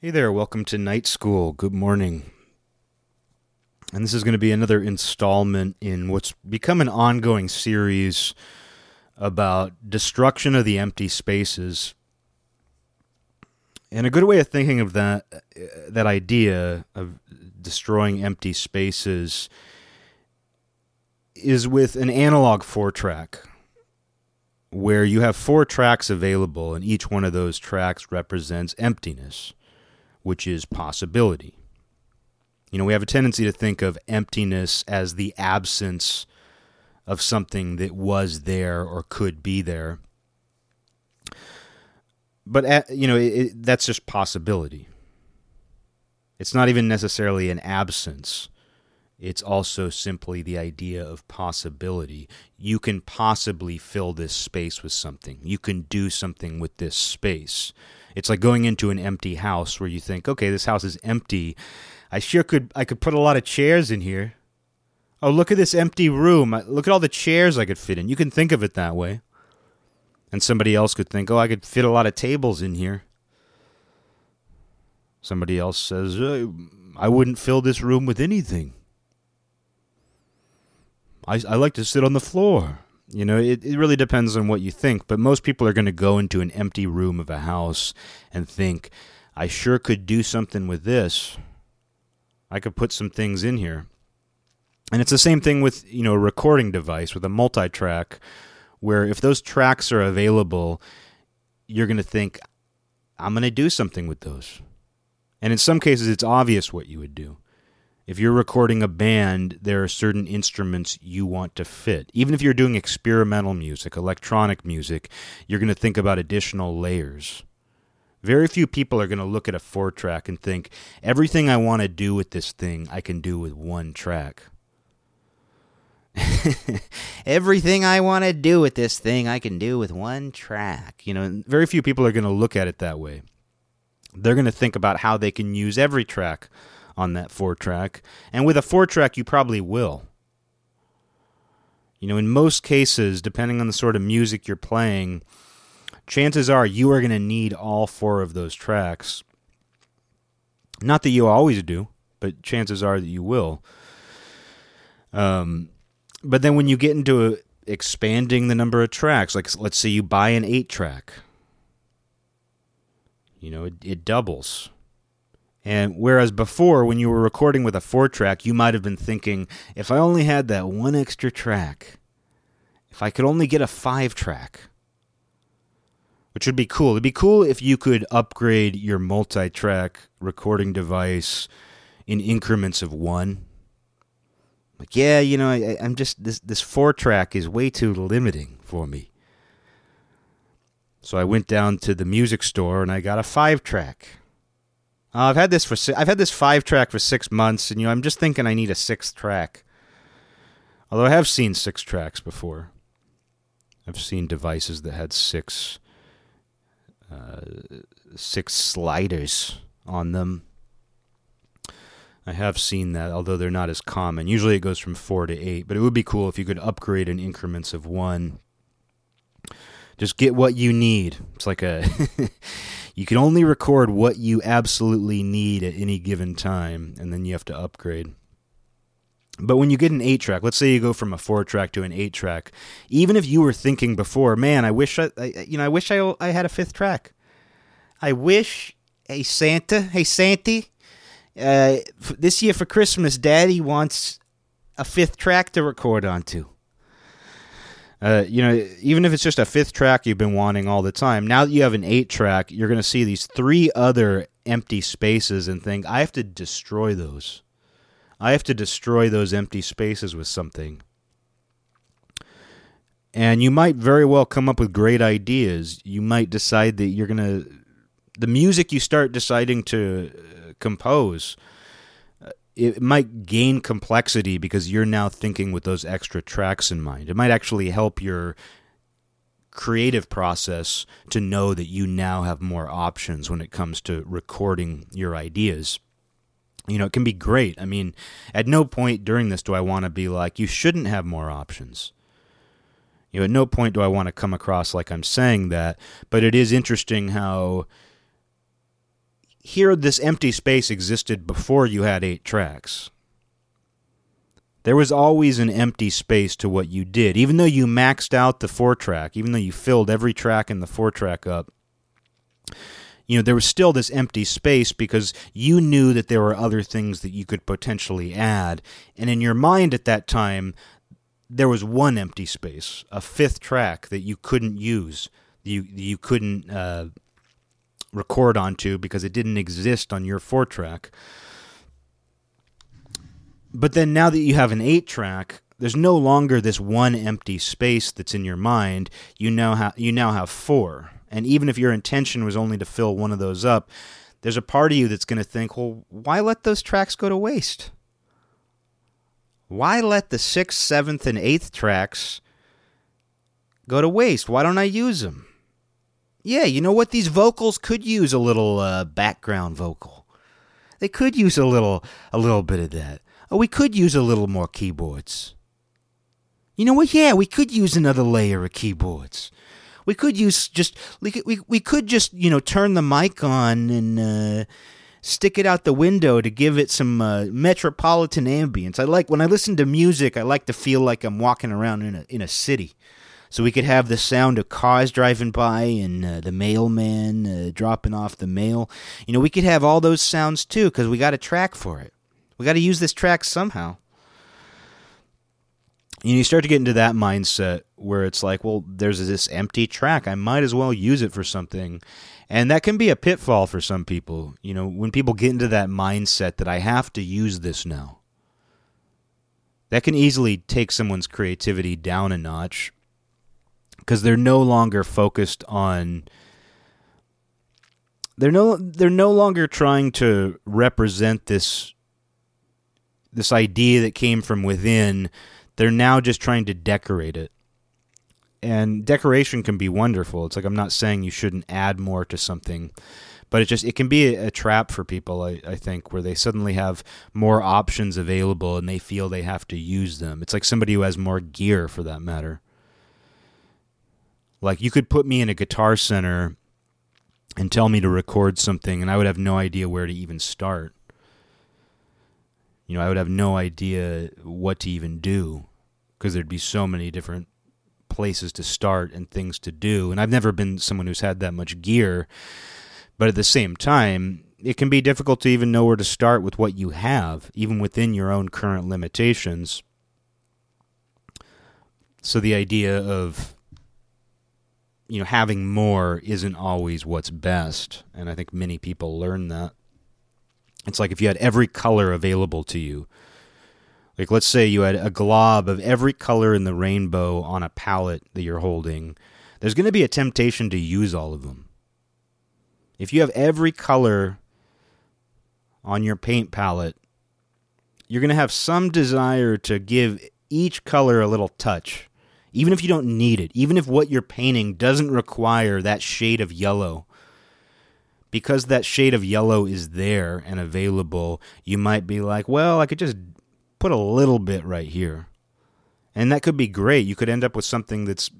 Hey there, welcome to Night School. Good morning. And this is going to be another installment in what's become an ongoing series about destruction of the empty spaces. And a good way of thinking of that uh, that idea of destroying empty spaces is with an analog 4 track where you have four tracks available and each one of those tracks represents emptiness which is possibility. You know, we have a tendency to think of emptiness as the absence of something that was there or could be there. But, uh, you know, it, it, that's just possibility. It's not even necessarily an absence. It's also simply the idea of possibility. You can possibly fill this space with something. You can do something with this space. It's like going into an empty house where you think, okay, this house is empty. I sure could I could put a lot of chairs in here. Oh, look at this empty room. Look at all the chairs I could fit in. You can think of it that way. And somebody else could think, oh, I could fit a lot of tables in here. Somebody else says, uh, I wouldn't fill this room with anything. I, I like to sit on the floor. You know, it, it really depends on what you think, but most people are going to go into an empty room of a house and think, I sure could do something with this. I could put some things in here. And it's the same thing with, you know, a recording device with a multi track, where if those tracks are available, you're going to think, I'm going to do something with those. And in some cases, it's obvious what you would do. If you're recording a band, there are certain instruments you want to fit. Even if you're doing experimental music, electronic music, you're going to think about additional layers. Very few people are going to look at a four track and think, everything I want to do with this thing, I can do with one track. everything I want to do with this thing, I can do with one track. You know, very few people are going to look at it that way. They're going to think about how they can use every track on that four track. And with a four track, you probably will. You know, in most cases, depending on the sort of music you're playing, chances are you are going to need all four of those tracks. Not that you always do, but chances are that you will. Um, but then when you get into a, expanding the number of tracks, like let's say you buy an eight track, you know, it, it doubles. And whereas before, when you were recording with a four track, you might have been thinking, if I only had that one extra track, if I could only get a five track, which would be cool. It'd be cool if you could upgrade your multi track recording device in increments of one. Like, yeah, you know, I, am just, this, this four track is way too limiting for me. So I went down to the music store and I got a five track. Uh, I've had this for i I've had this five track for six months, and you know I'm just thinking I need a sixth track. Although I have seen six tracks before. I've seen devices that had six uh, six sliders on them. I have seen that, although they're not as common. Usually it goes from four to eight, but it would be cool if you could upgrade in increments of one. Just get what you need. It's like a you can only record what you absolutely need at any given time, and then you have to upgrade. But when you get an 8 track, let's say you go from a 4 track to an 8 track, even if you were thinking before, man, I wish I, I you know, I wish I, I had a fifth track. I wish, hey Santa, hey Santy, uh, this year for Christmas, Daddy wants a fifth track to record onto. Uh, you know, even if it's just a fifth track you've been wanting all the time, now that you have an eight track, you're going to see these three other empty spaces and think, I have to destroy those. I have to destroy those empty spaces with something. And you might very well come up with great ideas. You might decide that you're going to. The music you start deciding to uh, compose it might gain complexity because you're now thinking with those extra tracks in mind. It might actually help your creative process to know that you now have more options when it comes to recording your ideas. You know, it can be great. I mean, at no point during this do I want to be like, you shouldn't have more options. You know, at no point do I want to come across like I'm saying that, but it is interesting how here this empty space existed before you had eight tracks. There was always an empty space to what you did. Even though you maxed out the four track, even though you filled every track in the four track up, you know, there was still this empty space because you knew that there were other things that you could potentially add. And in your mind at that time, there was one empty space, a fifth track that you couldn't use, you you couldn't uh, record onto because it didn't exist on your four track. But then now that you have an eight track, there's no longer this one empty space that's in your mind. You now have you now have four. And even if your intention was only to fill one of those up, there's a part of you that's going to think, well, why let those tracks go to waste? Why let the sixth, seventh, and eighth tracks go to waste? Why don't I use them? Yeah, you know what? These vocals could use a little uh, background vocal. They could use a little, a little bit of that. Oh, we could use a little more keyboards. You know what? Yeah, we could use another layer of keyboards. We could use just we could, we, we could just you know turn the mic on and uh, stick it out the window to give it some uh, metropolitan ambience. I like when I listen to music. I like to feel like I'm walking around in a in a city. So we could have the sound of cars driving by and uh, the mailman uh, dropping off the mail. You know, we could have all those sounds too because we got a track for it. We got to use this track somehow you, know, you start to get into that mindset where it's like, well, there's this empty track. I might as well use it for something. And that can be a pitfall for some people. You know, when people get into that mindset that I have to use this now, that can easily take someone's creativity down a notch because they're no longer focused on they're no they're no longer trying to represent this this idea that came from within they're now just trying to decorate it. And decoration can be wonderful. It's like I'm not saying you shouldn't add more to something, but it just it can be a, a trap for people. I, I think where they suddenly have more options available and they feel they have to use them. It's like somebody who has more gear, for that matter. Like you could put me in a guitar center and tell me to record something, and I would have no idea where to even start you know, I would have no idea what to even do because there'd be so many different places to start and things to do. And I've never been someone who's had that much gear. But at the same time, it can be difficult to even know where to start with what you have, even within your own current limitations. So the idea of you know having more isn't always what's best, and I think many people learn that. It's like if you had every color available to you. Like, let's say you had a glob of every color in the rainbow on a palette that you're holding. There's going to be a temptation to use all of them. If you have every color on your paint palette, you're going to have some desire to give each color a little touch, even if you don't need it, even if what you're painting doesn't require that shade of yellow because that shade of yellow is there and available, you might be like, well, I could just put a little bit right here. And that could be great. You could end up with something that's,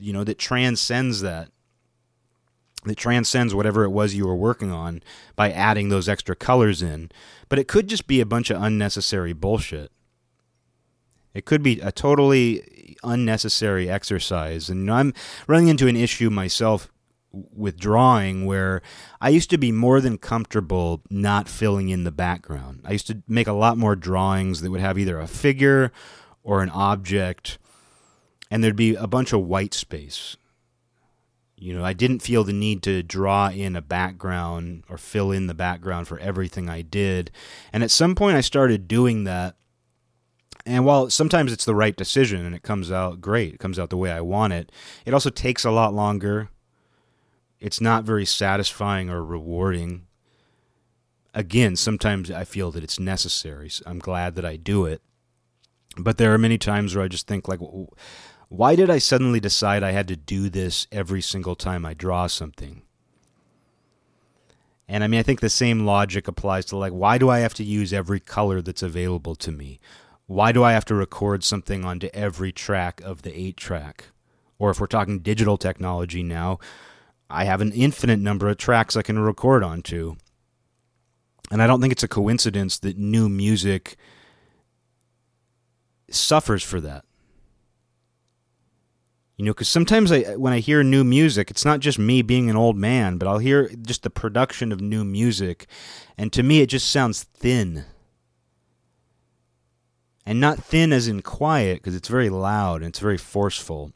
you know, that transcends that. That transcends whatever it was you were working on by adding those extra colors in. But it could just be a bunch of unnecessary bullshit. It could be a totally unnecessary exercise. And I'm running into an issue myself with drawing where I used to be more than comfortable not filling in the background. I used to make a lot more drawings that would have either a figure or an object, and there'd be a bunch of white space. You know, I didn't feel the need to draw in a background or fill in the background for everything I did. And at some point, I started doing that. And while sometimes it's the right decision and it comes out great, it comes out the way I want it, it also takes a lot longer it's not very satisfying or rewarding. Again, sometimes I feel that it's necessary. So I'm glad that I do it. But there are many times where I just think like why did I suddenly decide I had to do this every single time I draw something? And I mean, I think the same logic applies to like, why do I have to use every color that's available to me? Why do I have to record something onto every track of the eight track? Or if we're talking digital technology now, I have an infinite number of tracks I can record onto. And I don't think it's a coincidence that new music suffers for that. You know, because sometimes I, when I hear new music, it's not just me being an old man, but I'll hear just the production of new music, and to me, it just sounds thin. And not thin as in quiet, because it's very loud and it's very forceful.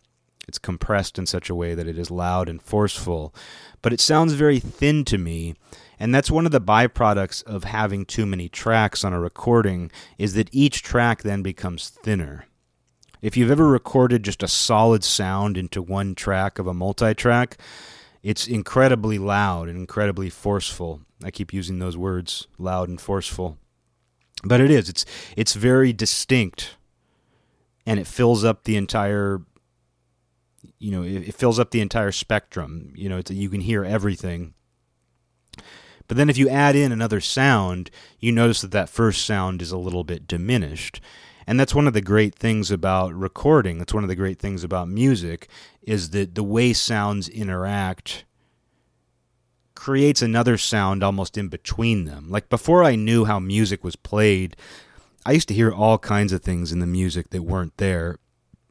It's compressed in such a way that it is loud and forceful, but it sounds very thin to me. And that's one of the byproducts of having too many tracks on a recording is that each track then becomes thinner. If you've ever recorded just a solid sound into one track of a multi-track, it's incredibly loud and incredibly forceful. I keep using those words, loud and forceful. But it is. It's it's very distinct and it fills up the entire you know, it, it fills up the entire spectrum. You know, you can hear everything. But then if you add in another sound, you notice that that first sound is a little bit diminished. And that's one of the great things about recording. That's one of the great things about music is that the way sounds interact creates another sound almost in between them. Like before I knew how music was played, I used to hear all kinds of things in the music that weren't there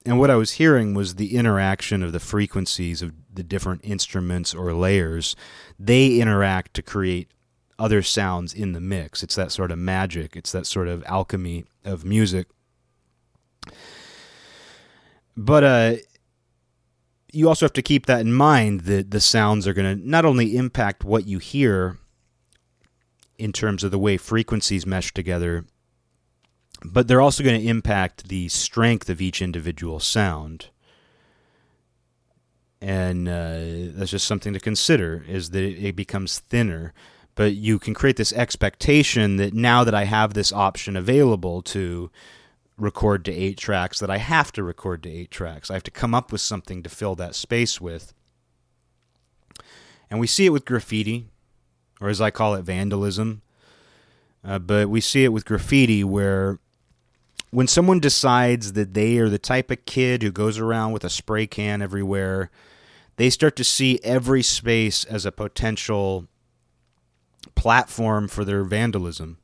and what I was hearing was the interaction of the frequencies of the different instruments or layers. They interact to create other sounds in the mix. It's that sort of magic, it's that sort of alchemy of music. But uh, you also have to keep that in mind that the sounds are going to not only impact what you hear in terms of the way frequencies mesh together, but they're also going to impact the strength of each individual sound. And uh, that's just something to consider is that it, becomes thinner. But you can create this expectation that now that I have this option available to record to eight tracks, that I have to record to eight tracks. I have to come up with something to fill that space with. And we see it with graffiti, or as I call it, vandalism. Uh, but we see it with graffiti where when someone decides that they are the type of kid who goes around with a spray can everywhere, they start to see every space as a potential platform for their vandalism.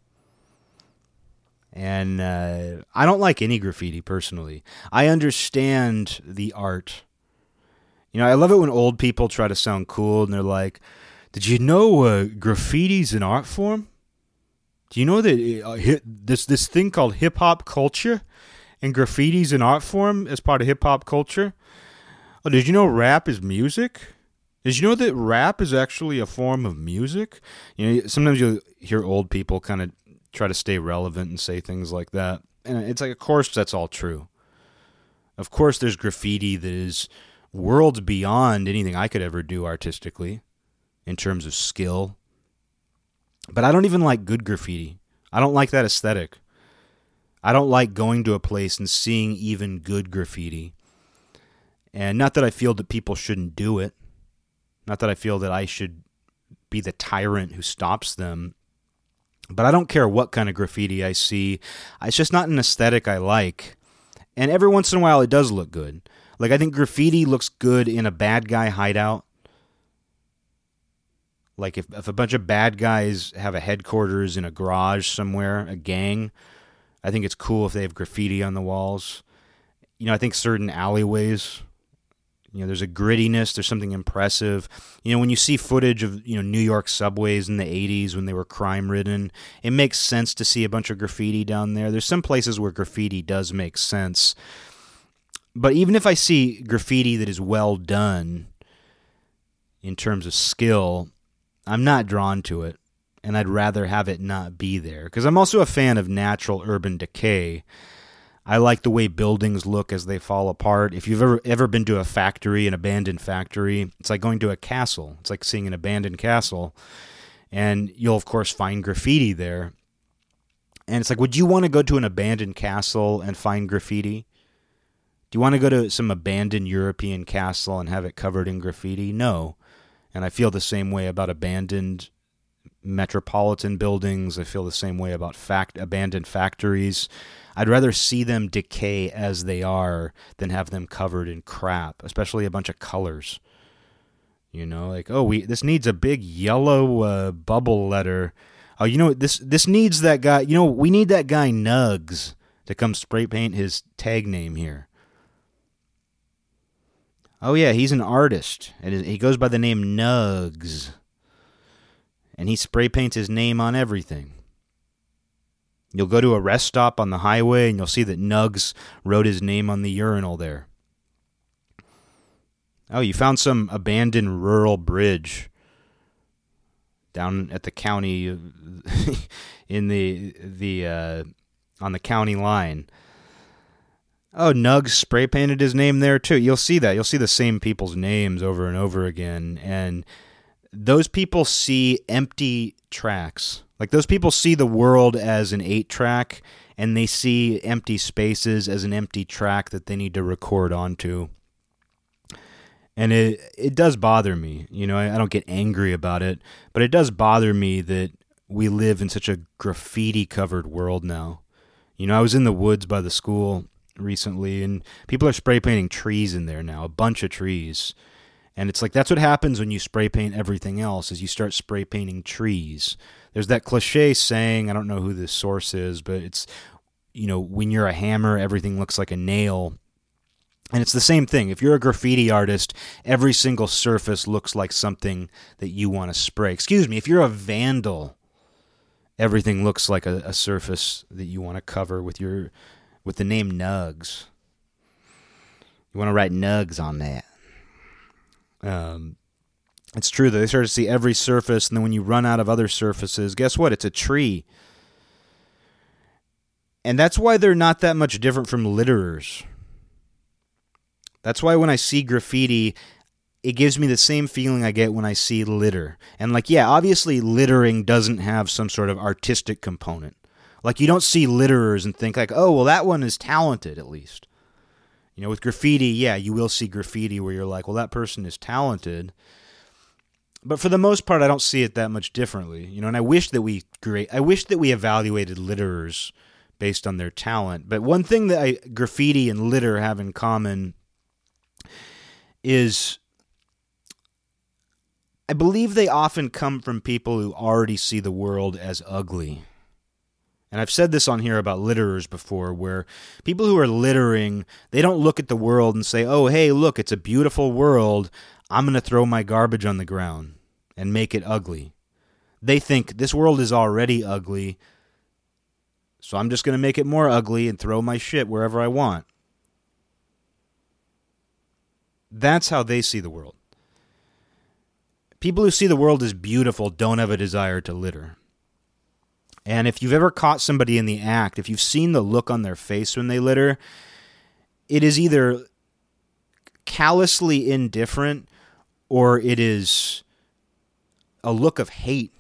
And uh, I don't like any graffiti personally. I understand the art. You know, I love it when old people try to sound cool and they're like, Did you know uh, graffiti's an art form? Do you know that uh, this this thing called hip hop culture and graffiti's an art form as part of hip hop culture? Oh, did you know rap is music? Did you know that rap is actually a form of music? You know, sometimes you hear old people kind of try to stay relevant and say things like that, and it's like, of course, that's all true. Of course, there's graffiti that is worlds beyond anything I could ever do artistically in terms of skill but I don't even like good graffiti. I don't like that aesthetic. I don't like going to a place and seeing even good graffiti. And not that I feel that people shouldn't do it. Not that I feel that I should be the tyrant who stops them. But I don't care what kind of graffiti I see. It's just not an aesthetic I like. And every once in a while it does look good. Like I think graffiti looks good in a bad guy hideout. Like if, if a bunch of bad guys have a headquarters in a garage somewhere, a gang, I think it's cool if they have graffiti on the walls. You know, I think certain alleyways, you know, there's a grittiness, there's something impressive. You know, when you see footage of, you know, New York subways in the 80s when they were crime ridden, it makes sense to see a bunch of graffiti down there. There's some places where graffiti does make sense. But even if I see graffiti that is well done in terms of skill, I'm not drawn to it, and I'd rather have it not be there. Because I'm also a fan of natural urban decay. I like the way buildings look as they fall apart. If you've ever ever been to a factory, an abandoned factory, it's like going to a castle. It's like seeing an abandoned castle. And you'll of course find graffiti there. And it's like, would you want to go to an abandoned castle and find graffiti? Do you want to go to some abandoned European castle and have it covered in graffiti? No. And I feel the same way about abandoned metropolitan buildings. I feel the same way about fact abandoned factories. I'd rather see them decay as they are than have them covered in crap, especially a bunch of colors. You know, like oh, we this needs a big yellow uh, bubble letter. Oh, you know? This this needs that guy. You know, we need that guy Nugs to come spray paint his tag name here. Oh yeah, he's an artist, and he goes by the name Nugs, and he spray paints his name on everything. You'll go to a rest stop on the highway, and you'll see that Nugs wrote his name on the urinal there. Oh, you found some abandoned rural bridge down at the county in the the uh, on the county line. Oh, Nugs spray painted his name there too. You'll see that. You'll see the same people's names over and over again. And those people see empty tracks. Like those people see the world as an eight track and they see empty spaces as an empty track that they need to record onto. And it it does bother me. You know, I, I don't get angry about it, but it does bother me that we live in such a graffiti covered world now. You know, I was in the woods by the school recently, and people are spray painting trees in there now, a bunch of trees. And it's like that's what happens when you spray paint everything else is you start spray painting trees. There's that cliche saying, I don't know who the source is, but it's you know, when you're a hammer, everything looks like a nail. And it's the same thing. If you're a graffiti artist, every single surface looks like something that you want to spray. Excuse me, if you're a vandal, everything looks like a, a surface that you want to cover with your with the name Nugs. You want to write Nugs on that. Um, it's true that they start to see every surface, and then when you run out of other surfaces, guess what? It's a tree. And that's why they're not that much different from litterers. That's why when I see graffiti, it gives me the same feeling I get when I see litter. And, like, yeah, obviously, littering doesn't have some sort of artistic component. Like you don't see litterers and think like, oh, well, that one is talented at least. You know, with graffiti, yeah, you will see graffiti where you're like, well, that person is talented. But for the most part, I don't see it that much differently. You know, and I wish that we great. I wish that we evaluated litterers based on their talent. But one thing that I, graffiti and litter have in common is I believe they often come from people who already see the world as ugly. And I've said this on here about litterers before, where people who are littering, they don't look at the world and say, oh, hey, look, it's a beautiful world. I'm going to throw my garbage on the ground and make it ugly. They think this world is already ugly, so I'm just going to make it more ugly and throw my shit wherever I want. That's how they see the world. People who see the world as beautiful don't have a desire to litter. And if you've ever caught somebody in the act, if you've seen the look on their face when they litter, it is either callously indifferent or it is a look of hate.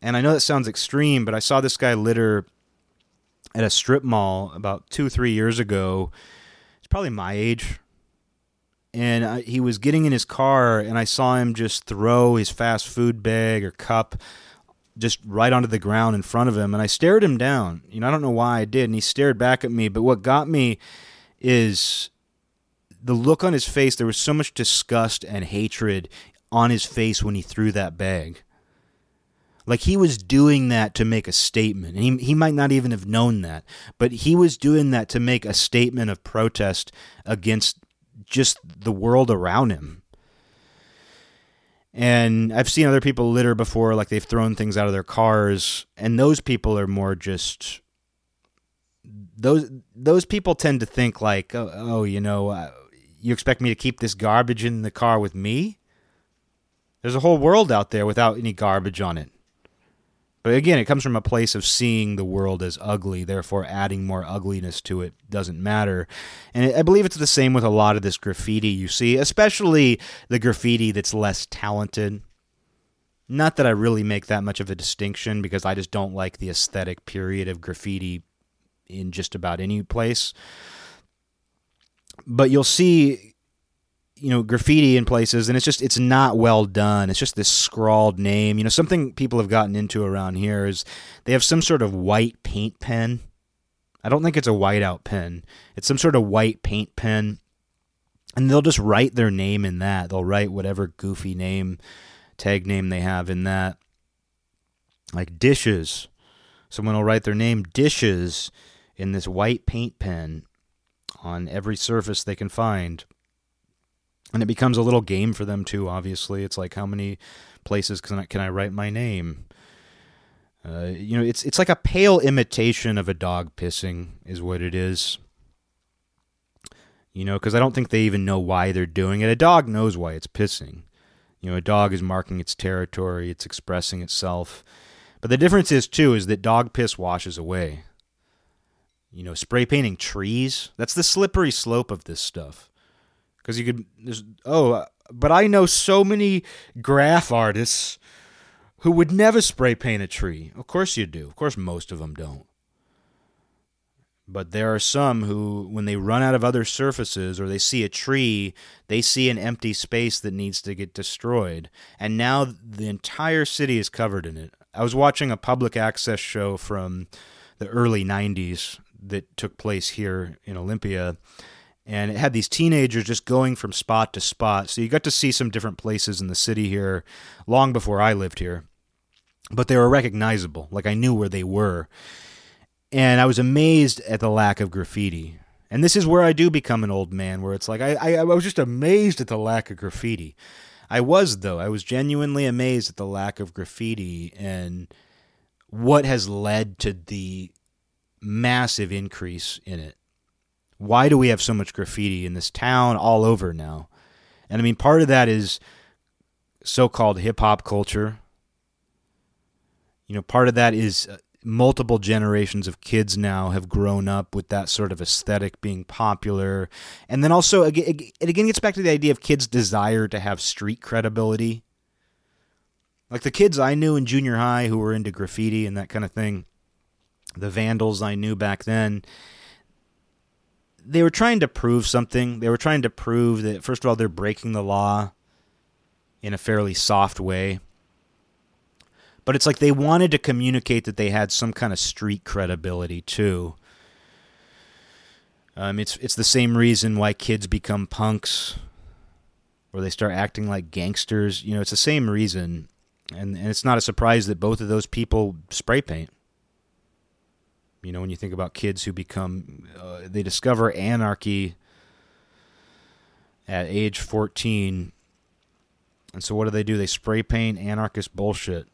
And I know that sounds extreme, but I saw this guy litter at a strip mall about two, three years ago. He's probably my age. And I, he was getting in his car, and I saw him just throw his fast food bag or cup just right onto the ground in front of him and I stared him down. You know, I don't know why I did and he stared back at me, but what got me is the look on his face. There was so much disgust and hatred on his face when he threw that bag. Like he was doing that to make a statement. And he he might not even have known that, but he was doing that to make a statement of protest against just the world around him and I've seen other people litter before, like they've thrown things out of their cars, and those people are more just those those people tend to think like, oh, oh you know, uh, you expect me to keep this garbage in the car with me? There's a whole world out there without any garbage on it. But again, it comes from a place of seeing the world as ugly, therefore adding more ugliness to it doesn't matter. And I believe it's the same with a lot of this graffiti you see, especially the graffiti that's less talented. Not that I really make that much of a distinction because I just don't like the aesthetic period of graffiti in just about any place. But you'll see you know graffiti in places and it's just it's not well done. It's just this scrawled name. You know something people have gotten into around here is they have some sort of white paint pen. I don't think it's a whiteout pen. It's some sort of white paint pen. And they'll just write their name in that. They'll write whatever goofy name tag name they have in that. Like dishes. Someone will write their name dishes in this white paint pen on every surface they can find. And it becomes a little game for them too, obviously. It's like how many places can I, can I write my name? Uh, you know, it's it's like a pale imitation of a dog pissing, is what it is. You know, because I don't think they even know why they're doing it. A dog knows why it's pissing. You know, a dog is marking its territory, it's expressing itself. But the difference is too is that dog piss washes away. You know, spray painting trees, that's the slippery slope of this stuff. Cuz you could oh, uh, but I know so many graph artists who would never spray paint a tree. Of course you do. Of course most of them don't. But there are some who, when they run out of other surfaces or they see a tree, they see an empty space that needs to get destroyed. And now the entire city is covered in it. I was watching a public access show from the early 90s that took place here in Olympia. And it had these teenagers just going from spot to spot. So you got to see some different places in the city here long before I lived here but they were recognizable. Like I knew where they were. And I was amazed at the lack of graffiti. And this is where I do become an old man, where it's like I, I, I was just amazed at the lack of graffiti. I was, though. I was genuinely amazed at the lack of graffiti and what has led to the massive increase in it. Why do we have so much graffiti in this town all over now? And I mean, part of that is so called hip hop culture you know, part of that is uh, multiple generations of kids now have grown up with that sort of aesthetic being popular. And then also, it again gets back to the idea of kids' desire to have street credibility. Like the kids I knew in junior high who were into graffiti and that kind of thing, the vandals I knew back then, they were trying to prove something. They were trying to prove that, first of all, they're breaking the law in a fairly soft way but it's like they wanted to communicate that they had some kind of street credibility too. Um, it's it's the same reason why kids become punks, or they start acting like gangsters. You know, it's the same reason, and and it's not a surprise that both of those people spray paint. You know, when you think about kids who become, uh, they discover anarchy at age fourteen, and so what do they do? They spray paint anarchist bullshit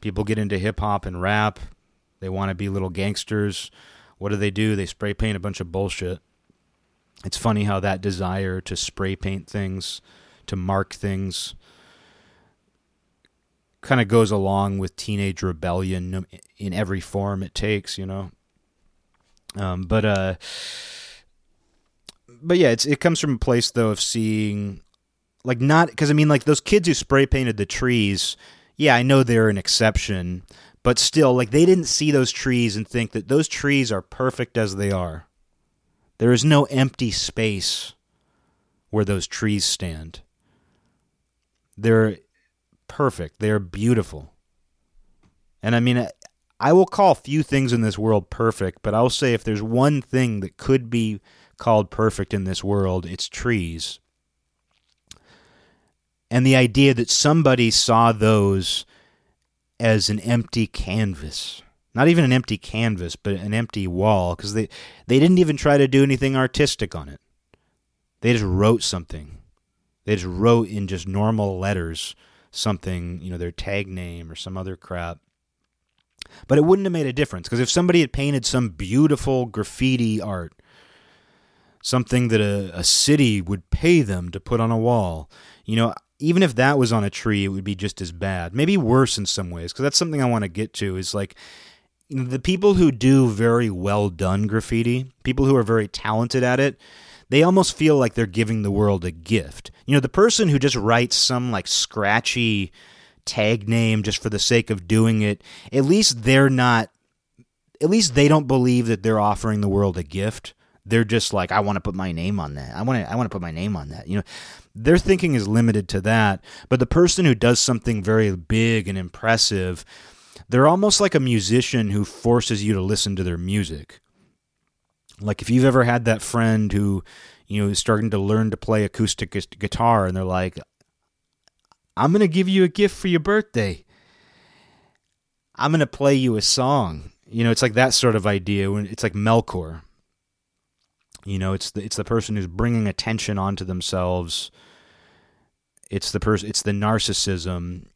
People get into hip hop and rap. They want to be little gangsters. What do they do? They spray paint a bunch of bullshit. It's funny how that desire to spray paint things, to mark things, kind of goes along with teenage rebellion in every form it takes, you know. Um, but uh, but yeah, it's it comes from a place though of seeing, like not because I mean like those kids who spray painted the trees yeah, I know they're an exception, but still, like they didn't see those trees and think that those trees are perfect as they are. There is no empty space where those trees stand. They're perfect. They're beautiful. And I mean, I will call few things in this world perfect, but I'll say if there's one thing that could be called perfect in this world, it's trees and the idea that somebody saw those as an empty canvas not even an empty canvas but an empty wall because they they didn't even try to do anything artistic on it they just wrote something they just wrote in just normal letters something you know their tag name or some other crap but it wouldn't have made a difference because if somebody had painted some beautiful graffiti art something that a, a city would pay them to put on a wall you know even if that was on a tree, it would be just as bad. Maybe worse in some ways, because that's something I want to get to. Is like the people who do very well done graffiti, people who are very talented at it, they almost feel like they're giving the world a gift. You know, the person who just writes some like scratchy tag name just for the sake of doing it, at least they're not. At least they don't believe that they're offering the world a gift they're just like i want to put my name on that i want to i want to put my name on that you know their thinking is limited to that. But the person who does something very big and impressive, they're almost like a musician who forces you to listen to their music. Like if you've ever had that friend who, you know, is starting to learn to play acoustic guitar and they're like, I'm going to give you a gift for your birthday. I'm going to play you a song. You know, it's like that sort of idea when it's like Melkor. You know, it's the it's the person who's bringing attention onto themselves. It's the person it's the narcissism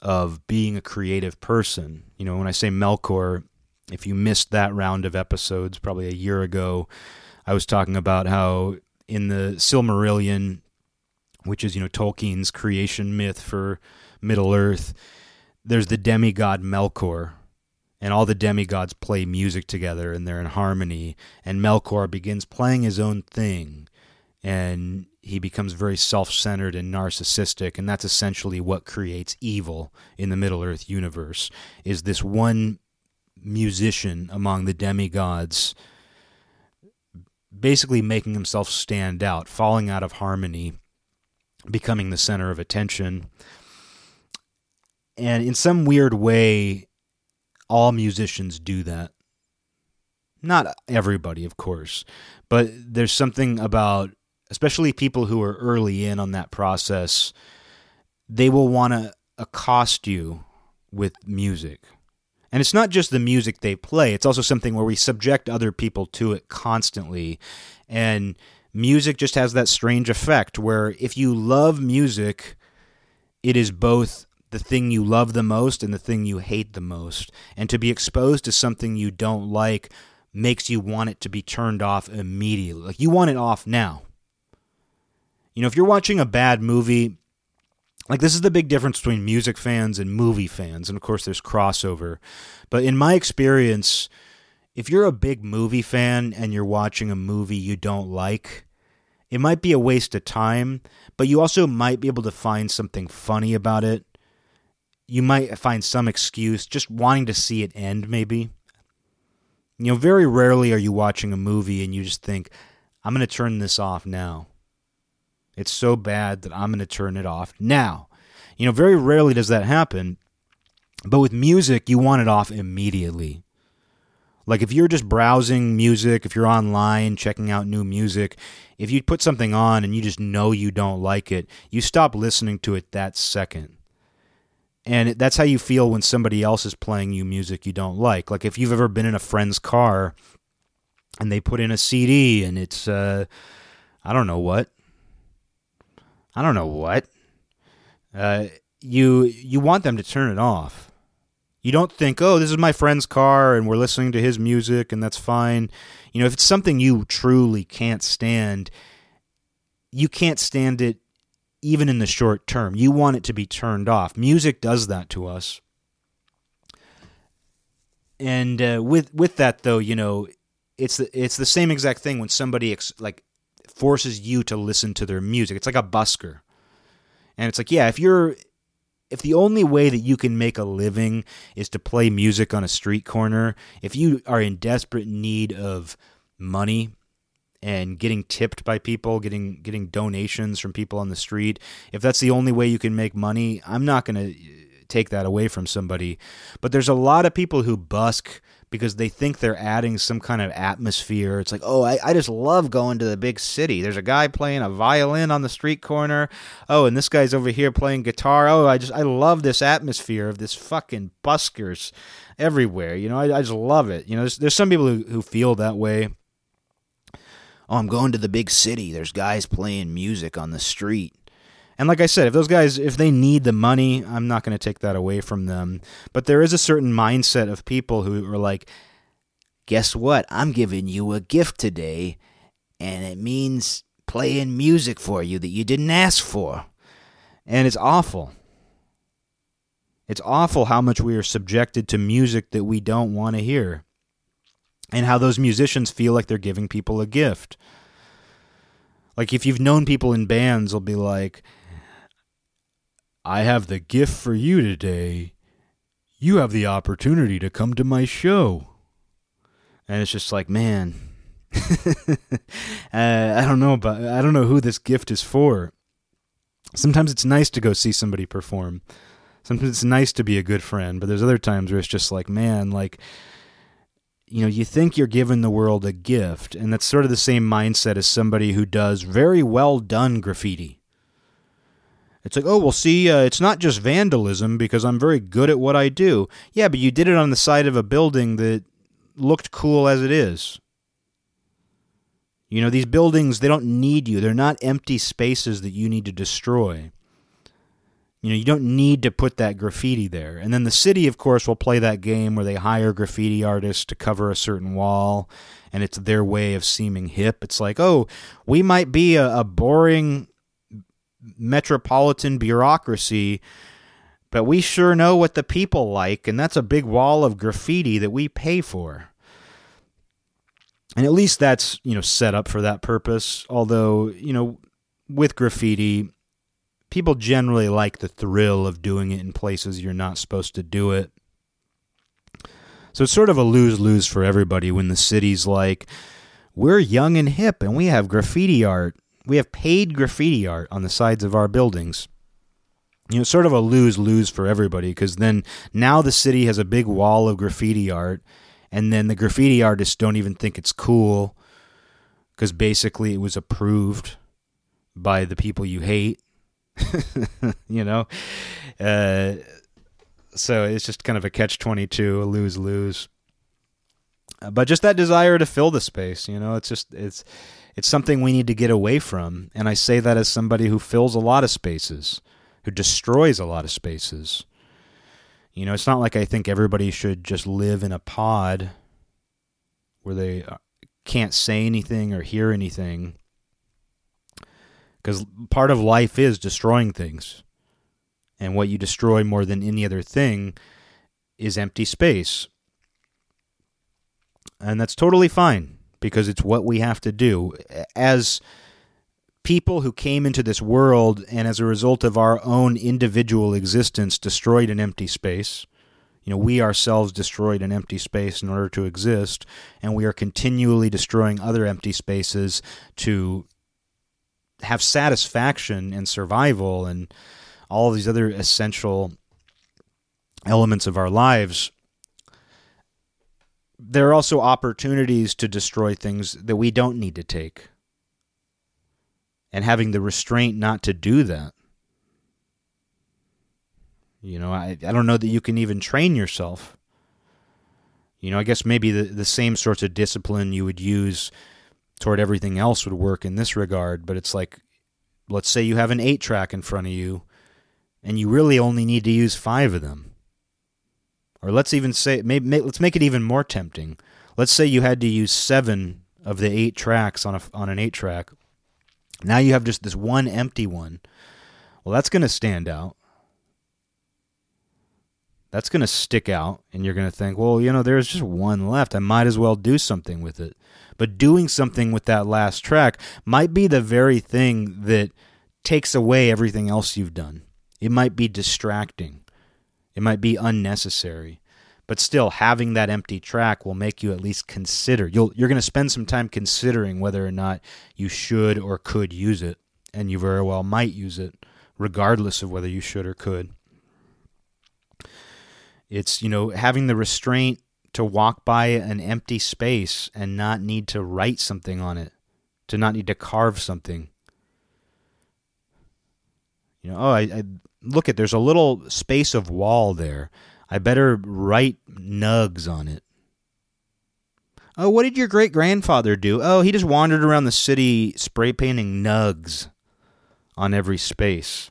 of being a creative person. You know, when I say Melkor, if you missed that round of episodes probably a year ago, I was talking about how in the Silmarillion, which is, you know, Tolkien's creation myth for Middle Earth, there's the demigod Melkor, and all the demigods play music together and they're in harmony. And Melkor begins playing his own thing, and he becomes very self centered and narcissistic, and that's essentially what creates evil in the Middle Earth universe. Is this one musician among the demigods basically making himself stand out, falling out of harmony, becoming the center of attention. And in some weird way, all musicians do that. Not everybody, of course, but there's something about, especially people who are early in on that process, they will want to accost you with music. And it's not just the music they play, it's also something where we subject other people to it constantly. And music just has that strange effect where if you love music, it is both the thing you love the most and the thing you hate the most. And to be exposed to something you don't like makes you want it to be turned off immediately. Like you want it off now. You know, if you're watching a bad movie, like this is the big difference between music fans and movie fans and of course there's crossover. But in my experience if you're a big movie fan and you're watching a movie you don't like it might be a waste of time but you also might be able to find something funny about it. You might find some excuse just wanting to see it end maybe. You know very rarely are you watching a movie and you just think i'm going to turn this off now it's so bad that I'm going to turn it off now. You know, very rarely does that happen. But with music, you want it off immediately. Like if you're just browsing music, if you're online checking out new music, if you put something on and you just know you don't like it, you stop listening to it that second. And that's how you feel when somebody else is playing you music you don't like. Like if you've ever been in a friend's car and they put in a CD and it's uh I don't know what, I don't know what. Uh, you you want them to turn it off. You don't think, oh, this is my friend's car and we're listening to his music and that's fine. You know, if it's something you truly can't stand, you can't stand it even in the short term. You want it to be turned off. Music does that to us. And uh, with with that though, you know, it's the, it's the same exact thing when somebody ex- like forces you to listen to their music. It's like a busker. And it's like, yeah, if you're if the only way that you can make a living is to play music on a street corner, if you are in desperate need of money and getting tipped by people, getting getting donations from people on the street, if that's the only way you can make money, I'm not going to take that away from somebody. But there's a lot of people who busk because they think they're adding some kind of atmosphere. It's like, oh, I, I just love going to the big city. There's a guy playing a violin on the street corner. Oh, and this guy's over here playing guitar. Oh, I just I love this atmosphere of this fucking buskers everywhere. You know, I, I just love it. You know, there's, there's some people who, who feel that way. Oh, I'm going to the big city. There's guys playing music on the street. And like I said, if those guys, if they need the money, I'm not going to take that away from them. But there is a certain mindset of people who are like, guess what? I'm giving you a gift today, and it means playing music for you that you didn't ask for. And it's awful. It's awful how much we are subjected to music that we don't want to hear. And how those musicians feel like they're giving people a gift. Like if you've known people in bands, they'll be like, I have the gift for you today. You have the opportunity to come to my show. And it's just like, man, uh, I don't know, but I don't know who this gift is for. Sometimes it's nice to go see somebody perform. Sometimes it's nice to be a good friend, but there's other times where it's just like, man, like, you know, you think you're giving the world a gift, and that's sort of the same mindset as somebody who does very well done graffiti It's like, oh, well, see, uh, it's not just vandalism because I'm very good at what I do. Yeah, but you did it on the side of a building that looked cool as it is. You know, these buildings, they don't need you. They're not empty spaces that you need to destroy. You know, you don't need to put that graffiti there. And then the city, of course, will play that game where they hire graffiti artists to cover a certain wall, and it's their way of seeming hip. It's like, oh, we might be a, a boring metropolitan bureaucracy, but we sure know what the people like, and that's a big wall of graffiti that we pay for. And at least that's, you know, set up for that purpose. Although, you know, with graffiti, people generally like the thrill of doing it in places you're not supposed to do it. So it's sort of a lose lose for everybody when the city's like, we're young and hip and we have graffiti art. We have paid graffiti art on the sides of our buildings. You know, sort of a lose lose for everybody because then now the city has a big wall of graffiti art, and then the graffiti artists don't even think it's cool because basically it was approved by the people you hate. you know? Uh, so it's just kind of a catch 22, a lose lose. But just that desire to fill the space, you know, it's just, it's, it's something we need to get away from. And I say that as somebody who fills a lot of spaces, who destroys a lot of spaces. You know, it's not like I think everybody should just live in a pod where they uh, can't say anything or hear anything. Because part of life is destroying things. And what you destroy more than any other thing is empty space. And that's totally fine because it's what we have to do. As people who came into this world and as a result of our own individual existence destroyed an empty space, you know, we ourselves destroyed an empty space in order to exist, and we are continually destroying other empty spaces to have satisfaction and survival and all these other essential elements of our lives there are also opportunities to destroy things that we don't need to take. And having the restraint not to do that. You know, I, I don't know that you can even train yourself. You know, I guess maybe the, the same sorts of discipline you would use toward everything else would work in this regard, but it's like, let's say you have an eight track in front of you, and you really only need to use five of them or let's even say maybe let's make it even more tempting. Let's say you had to use seven of the eight tracks on a on an eight track. Now you have just this one empty one. Well, that's going to stand out. That's going to stick out, and you're going to think, well, you know, there's just one left. I might as well do something with it. But doing something with that last track might be the very thing that takes away everything else you've done. It might be distracting. It might be unnecessary, but still having that empty track will make you at least consider. You'll you're going to spend some time considering whether or not you should or could use it, and you very well might use it regardless of whether you should or could. It's, you know, having the restraint to walk by an empty space and not need to write something on it, to not need to carve something. You know, oh, I, I look at there's a little space of wall there. I better write nugs on it. Oh, what did your great grandfather do? Oh, he just wandered around the city spray painting nugs on every space.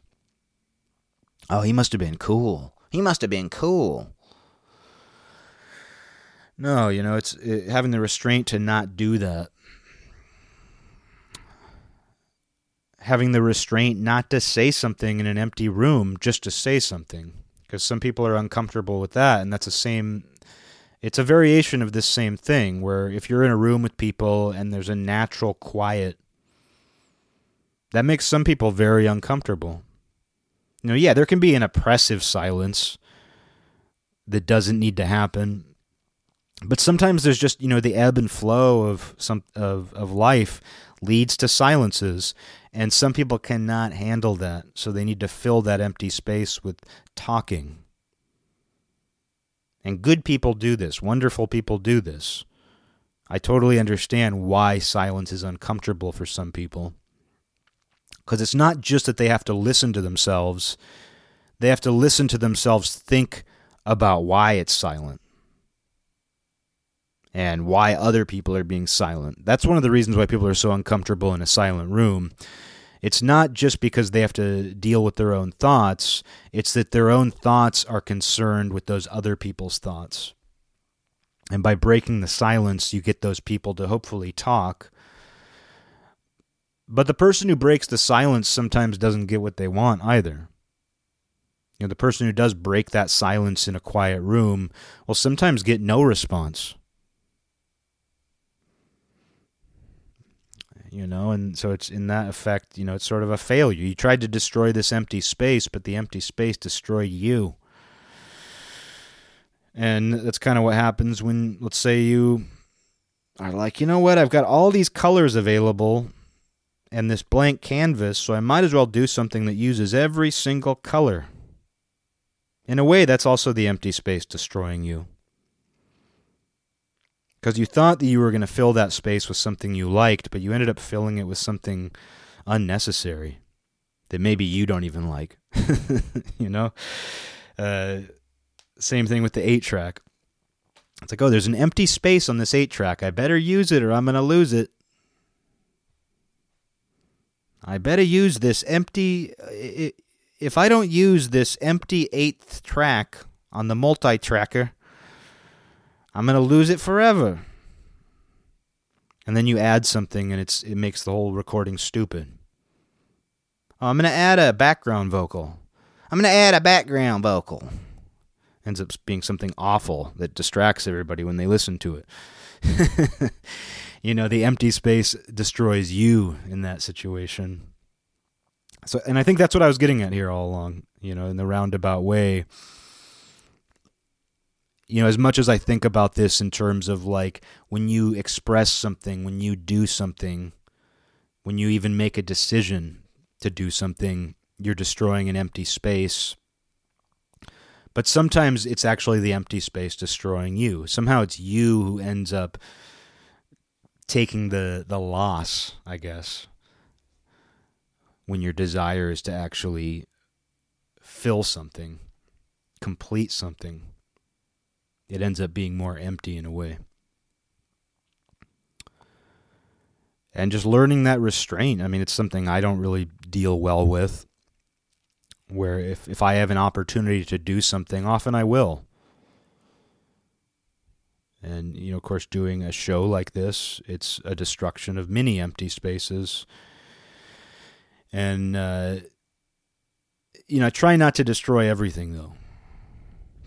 Oh, he must have been cool. He must have been cool. No, you know, it's it, having the restraint to not do that. Having the restraint not to say something in an empty room just to say something because some people are uncomfortable with that and that's the same it's a variation of this same thing where if you're in a room with people and there's a natural quiet that makes some people very uncomfortable. You know yeah there can be an oppressive silence that doesn't need to happen but sometimes there's just you know the ebb and flow of some of of life leads to silences and some people cannot handle that, so they need to fill that empty space with talking. And good people do this, wonderful people do this. I totally understand why silence is uncomfortable for some people. Because it's not just that they have to listen to themselves, they have to listen to themselves think about why it's silent and why other people are being silent. That's one of the reasons why people are so uncomfortable in a silent room. It's not just because they have to deal with their own thoughts, it's that their own thoughts are concerned with those other people's thoughts. And by breaking the silence, you get those people to hopefully talk. But the person who breaks the silence sometimes doesn't get what they want either. You know, the person who does break that silence in a quiet room will sometimes get no response. You know and so it's in that effect you know it's sort of a failure. You tried to destroy this empty space but the empty space destroyed you. And that's kind of what happens when let's say you are like you know what? I've got all these colors available and this blank canvas so i might as well do something that uses every single color. In a way that's also the empty space destroying you because you thought that you were going to fill that space with something you liked, but you ended up filling it with something unnecessary that maybe you don't even like. you know? Uh, same thing with the 8 track. It's like, oh, there's an empty space on this 8 track. I better use it or I'm going to lose it. I better use this empty. If I don't use this empty eighth track on the multi tracker, I'm going to lose it forever. And then you add something and it's it makes the whole recording stupid. Oh, I'm going to add a background vocal. I'm going to add a background vocal. Ends up being something awful that distracts everybody when they listen to it. you know, the empty space destroys you in that situation. So, and I think that's what I was getting at here all along, you know, in the roundabout way you know, as much as I think about this in terms of like when you express something, when you do something, when you even make a decision to do something, you're destroying an empty space. But sometimes it's actually the empty space destroying you. Somehow it's you who ends up taking the the loss, I guess. When your desire is to actually fill something, complete something it ends up being more empty in a way. And just learning that restraint. I mean, it's something I don't really deal well with. Where if, if I have an opportunity to do something, often I will. And, you know, of course, doing a show like this, it's a destruction of many empty spaces. And, uh, you know, I try not to destroy everything, though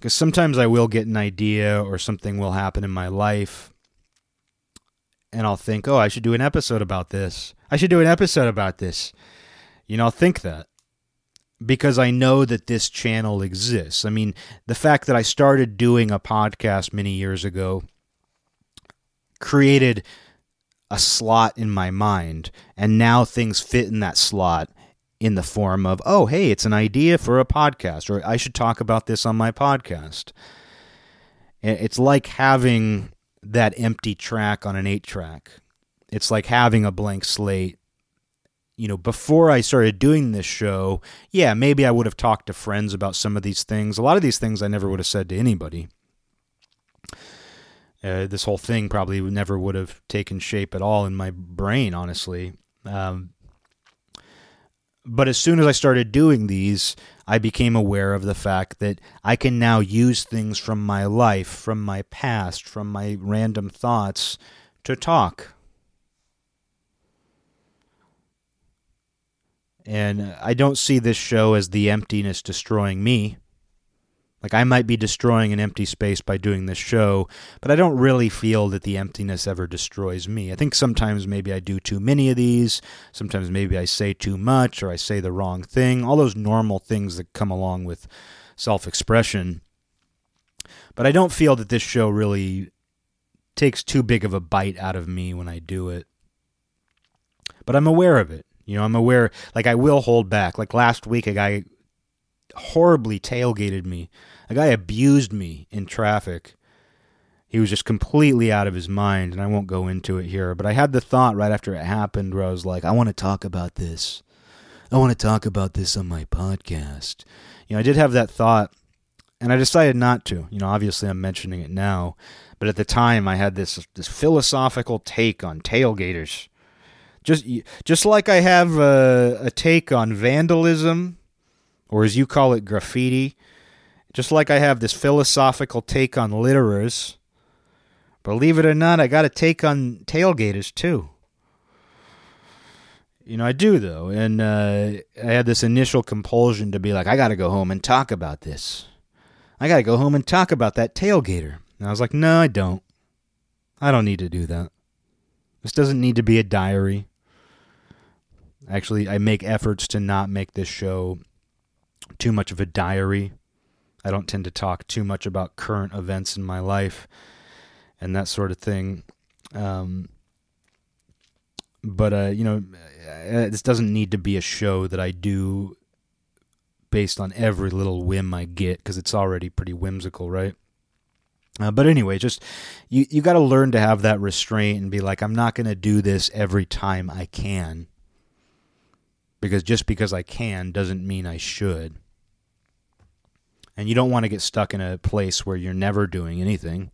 because sometimes I will get an idea or something will happen in my life and I'll think, oh, I should do an episode about this. I should do an episode about this. You know, I'll think that because I know that this channel exists. I mean, the fact that I started doing a podcast many years ago created a slot in my mind, and now things fit in that slot in the form of, oh, hey, it's an idea for a podcast, or I should talk about this on my podcast. It's like having that empty track on an eight track. It's like having a blank slate. You know, before I started doing this show, yeah, maybe I would have talked to friends about some of these things. A lot of these things I never would have said to anybody. Uh, this whole thing probably never would have taken shape at all in my brain, honestly. Um, but as soon as I started doing these, I became aware of the fact that I can now use things from my life, from my past, from my random thoughts to talk. And I don't see this show as the emptiness destroying me. Like I might be destroying an empty space by doing this show, but I don't really feel that the emptiness ever destroys me. I think sometimes maybe I do too many of these, sometimes maybe I say too much or I say the wrong thing, all those normal things that come along with self-expression. But I don't feel that this show really takes too big of a bite out of me when I do it. But I'm aware of it. You know, I'm aware, like, I will hold back. Like last week, a guy horribly tailgated me a guy abused me in traffic. He was just completely out of his mind, and I won't go into it here. But I had the thought right after it happened where I was like, I want to talk about this. I want to talk about this on my podcast. You know, I did have that thought, and I decided not to. You know, obviously I'm mentioning it now, but at the time I had this this philosophical take on tailgaters. Just just like I have a, a take on vandalism, or as you call it, graffiti. Just like I have this philosophical take on litterers. Believe it or not, I got a take on tailgaters too. You know, I do though, and uh, I had this initial compulsion to be like, I got to go home and talk about this. I got to go home and talk about that tailgater. And I was like, no, I don't. I don't need to do that. This doesn't need to be a diary. Actually, I make efforts to not make this show too much of a diary. I don't tend to talk too much about current events in my life and that sort of thing. Um, but uh, you know, uh, this doesn't need to be a show that I do based on every little whim I get because it's already pretty whimsical, right? Uh, but anyway, just you you got to learn to have that restraint and be like, I'm not going to do this every time I can, because just because I can doesn't mean I should. And you don't want to get stuck in a place where you're never doing anything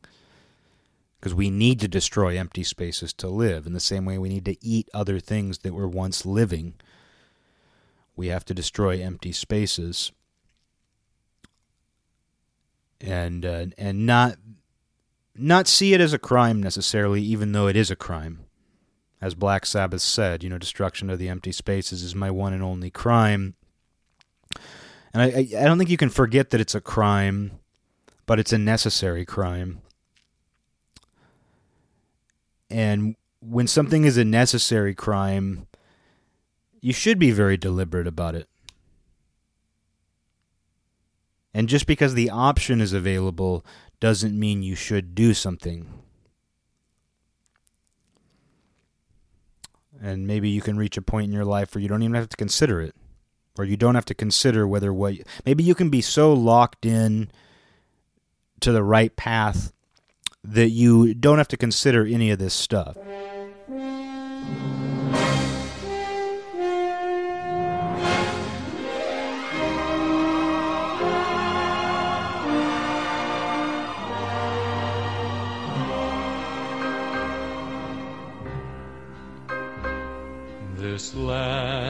because we need to destroy empty spaces to live. In the same way, we need to eat other things that were once living. We have to destroy empty spaces, and uh, and not not see it as a crime necessarily, even though it is a crime. As Black Sabbath said, you know, destruction of the empty spaces is my one and only crime. And I, I, I don't think you can forget that it's a crime, but it's a necessary crime and when something is a necessary crime, you should be very deliberate about it. And just because the option is available doesn't mean you should do something. And maybe you can reach a point in your life where you don't even have to consider it. Or you don't have to consider whether what. Maybe you can be so locked in to the right path that you don't have to consider any of this stuff. This land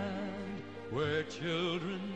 where children